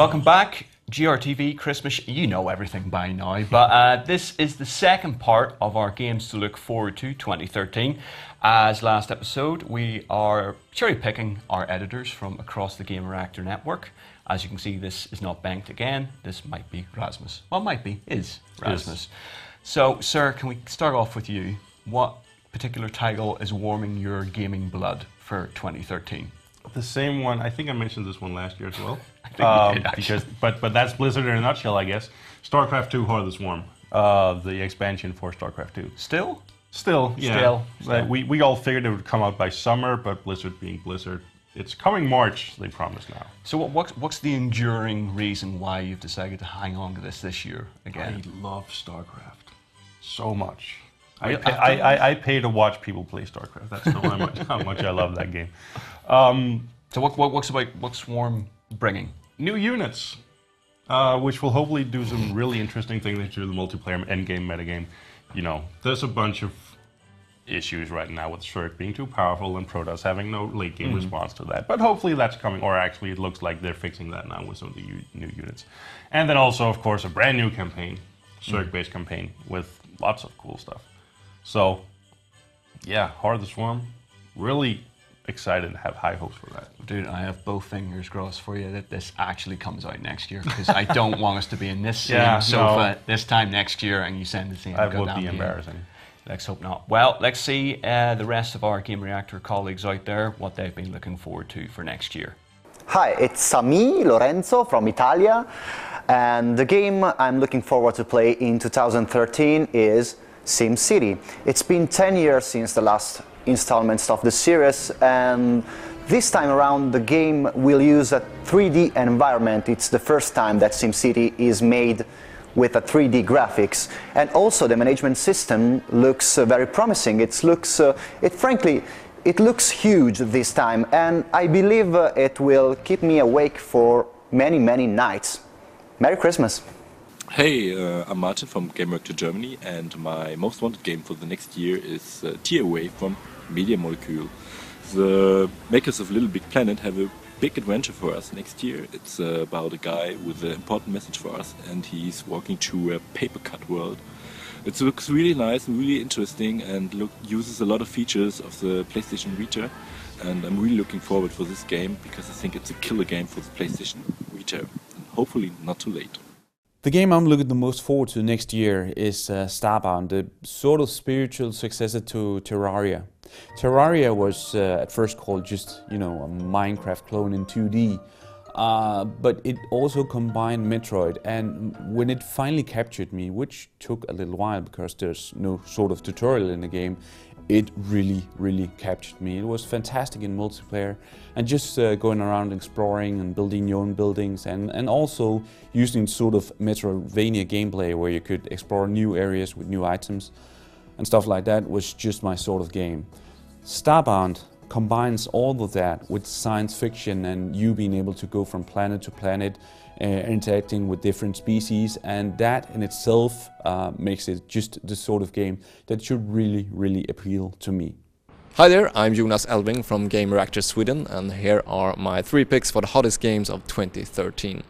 Welcome back. GRTV Christmas, you know everything by now, but uh, this is the second part of our games to look forward to 2013. As last episode, we are cherry picking our editors from across the Game Reactor network. As you can see, this is not banked again. This might be Rasmus. Well, might be, is Rasmus. So, sir, can we start off with you? What particular title is warming your gaming blood for 2013? The same one. I think I mentioned this one last year as well. I think did, because, but but that's Blizzard in a nutshell, I guess. StarCraft 2: Heart of the Swarm, uh, the expansion for StarCraft 2. Still? Still, yeah. Still, we we all figured it would come out by summer, but Blizzard being Blizzard, it's coming March. They promise now. So, what, what's, what's the enduring reason why you've decided to hang on to this this year again? I love StarCraft so much. I, pay, I, I, I pay to watch people play StarCraft. That's how much, how much I love that game. Um, So, what, what, what's about what's Swarm bringing? New units, uh, which will hopefully do some really interesting things to the multiplayer endgame metagame. You know, there's a bunch of issues right now with Zerg being too powerful and Protoss having no late game response to that. But hopefully that's coming, or actually it looks like they're fixing that now with some of the new units. And then also, of course, a brand new campaign, Zerg-based campaign with lots of cool stuff. So, yeah, Heart of the Swarm, really excited and have high hopes for that. Dude, I have both fingers crossed for you that this actually comes out next year because I don't want us to be in this same Yeah, sofa this time next year and you send the same. That would goddamn be game. embarrassing. Let's hope not. Well, let's see uh, the rest of our Game Reactor colleagues out there what they've been looking forward to for next year. Hi, it's me, Lorenzo from Italia, and the game I'm looking forward to play in 2013 is SimCity. It's been 10 years since the last installments of the series, and this time around the game will use a 3D environment. It's the first time that SimCity is made with a 3D graphics, and also the management system looks uh, very promising. It looks, uh, it frankly, it looks huge this time, and I believe uh, it will keep me awake for many, many nights. Merry Christmas! Hey, uh, I'm Martin from Game Reactor Germany, and my most wanted game for the next year is uh, Tearaway from Media Molecule. The makers of Little Big Planet have a big adventure for us next year. It's uh, about a guy with an important message for us, and he's walking through a paper cut world. It looks really nice really interesting, and look, uses a lot of features of the PlayStation Vita. And I'm really looking forward for this game because I think it's a killer game for the PlayStation Vita. And hopefully, not too late. The game I'm looking the most forward to next year is uh, Starbound, the sort of spiritual successor to Terraria. Terraria was uh, at first called just, you know, a Minecraft clone in 2D, uh, but it also combined Metroid. And when it finally captured me, which took a little while because there's no sort of tutorial in the game, it really, really captured me. It was fantastic in multiplayer and just uh, going around exploring and building your own buildings and, and also using sort of Metroidvania gameplay where you could explore new areas with new items and stuff like that was just my sort of game. Starbound combines all of that with science fiction and you being able to go from planet to planet, uh, interacting with different species, and that in itself uh, makes it just the sort of game that should really, really appeal to me. Hi there, I'm Jonas Elving from Game Reactor Sweden, and here are my three picks for the hottest games of 2013.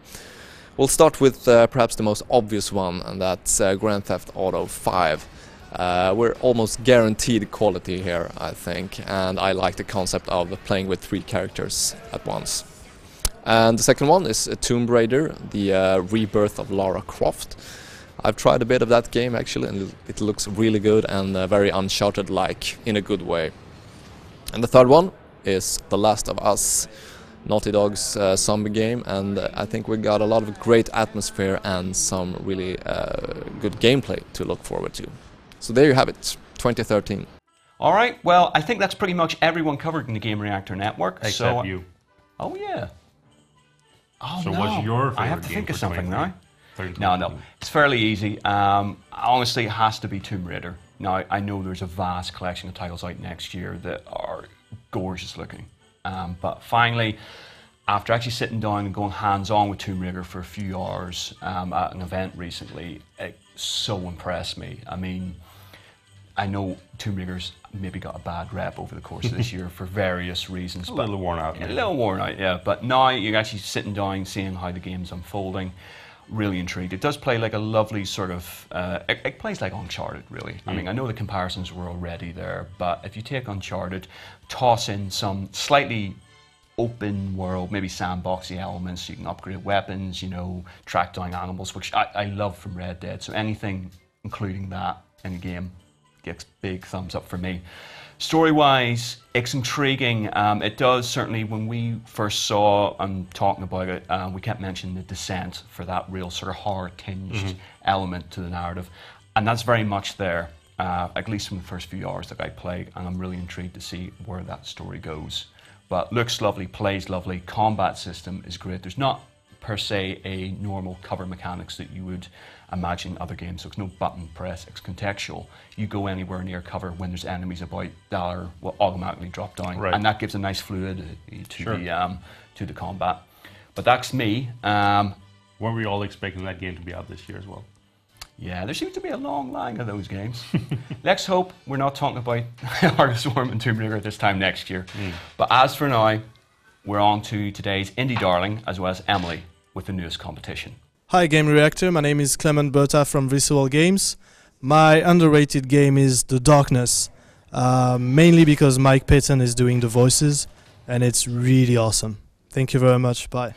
We'll start with uh, perhaps the most obvious one, and that's uh, Grand Theft Auto 5. Uh, we're almost guaranteed quality here, I think, and I like the concept of playing with three characters at once. And the second one is uh, Tomb Raider, the uh, rebirth of Lara Croft. I've tried a bit of that game actually, and it looks really good and uh, very Uncharted-like in a good way. And the third one is The Last of Us, Naughty Dog's uh, zombie game, and uh, I think we got a lot of great atmosphere and some really uh, good gameplay to look forward to. So there you have it, 2013. All right, well, I think that's pretty much everyone covered in the Game Reactor network. Except so, you. Oh, yeah. Oh, So no. what's your I have favorite to game think of something 2013? now. No, no, it's fairly easy. Um, honestly, it has to be Tomb Raider. Now, I know there's a vast collection of titles out next year that are gorgeous looking. Um, but finally, after actually sitting down and going hands on with Tomb Raider for a few hours um, at an event recently, it so impressed me. I mean, I know Tomb Raider's maybe got a bad rep over the course of this year for various reasons. A little worn out. yeah, a little worn out, yeah. But now you're actually sitting down, seeing how the game's unfolding. Really intrigued. It does play like a lovely sort of. Uh, it, it plays like Uncharted, really. I mean, I know the comparisons were already there, but if you take Uncharted, toss in some slightly open world, maybe sandboxy elements, you can upgrade weapons, you know, track down animals, which I, I love from Red Dead. So anything including that in a game gets big thumbs up for me. Story wise, it's intriguing. Um, it does certainly, when we first saw and talking about it, um, we kept mentioning the descent for that real sort of horror tinged element to the narrative. And that's very much there, uh, at least from the first few hours that I played. And I'm really intrigued to see where that story goes. But looks lovely, plays lovely, combat system is great. There's not per se a normal cover mechanics that you would imagine other games. So it's no button press, it's contextual. You go anywhere near cover when there's enemies about that are will automatically drop down. Right. And that gives a nice fluidity to Sure. the um, to the combat. But that's me. Um, Were we all expecting that game to be out this year as well? yeah, there seems to be a long line of those games. Let's hope we're not talking about Harvest Worm and Tomb Raider this time next year. But as for now, we're on to today's indie darling as well as Emily with the newest competition. Hi, Game Reactor. My name is Clement Berta from Visual Games. My underrated game is The Darkness, uh, mainly because Mike Patton is doing the voices, and it's really awesome. Thank you very much. Bye.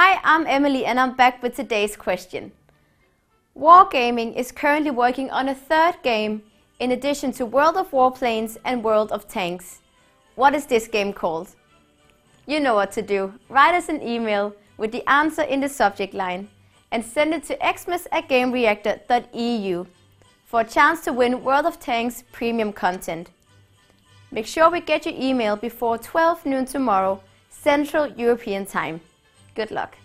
Hi, I'm Emily and I'm back with today's question. Wargaming is currently working on a third game in addition to World of Warplanes and World of Tanks. What is this game called? You know what to do. Write us an email with the answer in the subject line and send it to xmas at gamereactor.eu for a chance to win World of Tanks premium content. Make sure we get your email before 12 noon tomorrow, Central European Time. Good luck.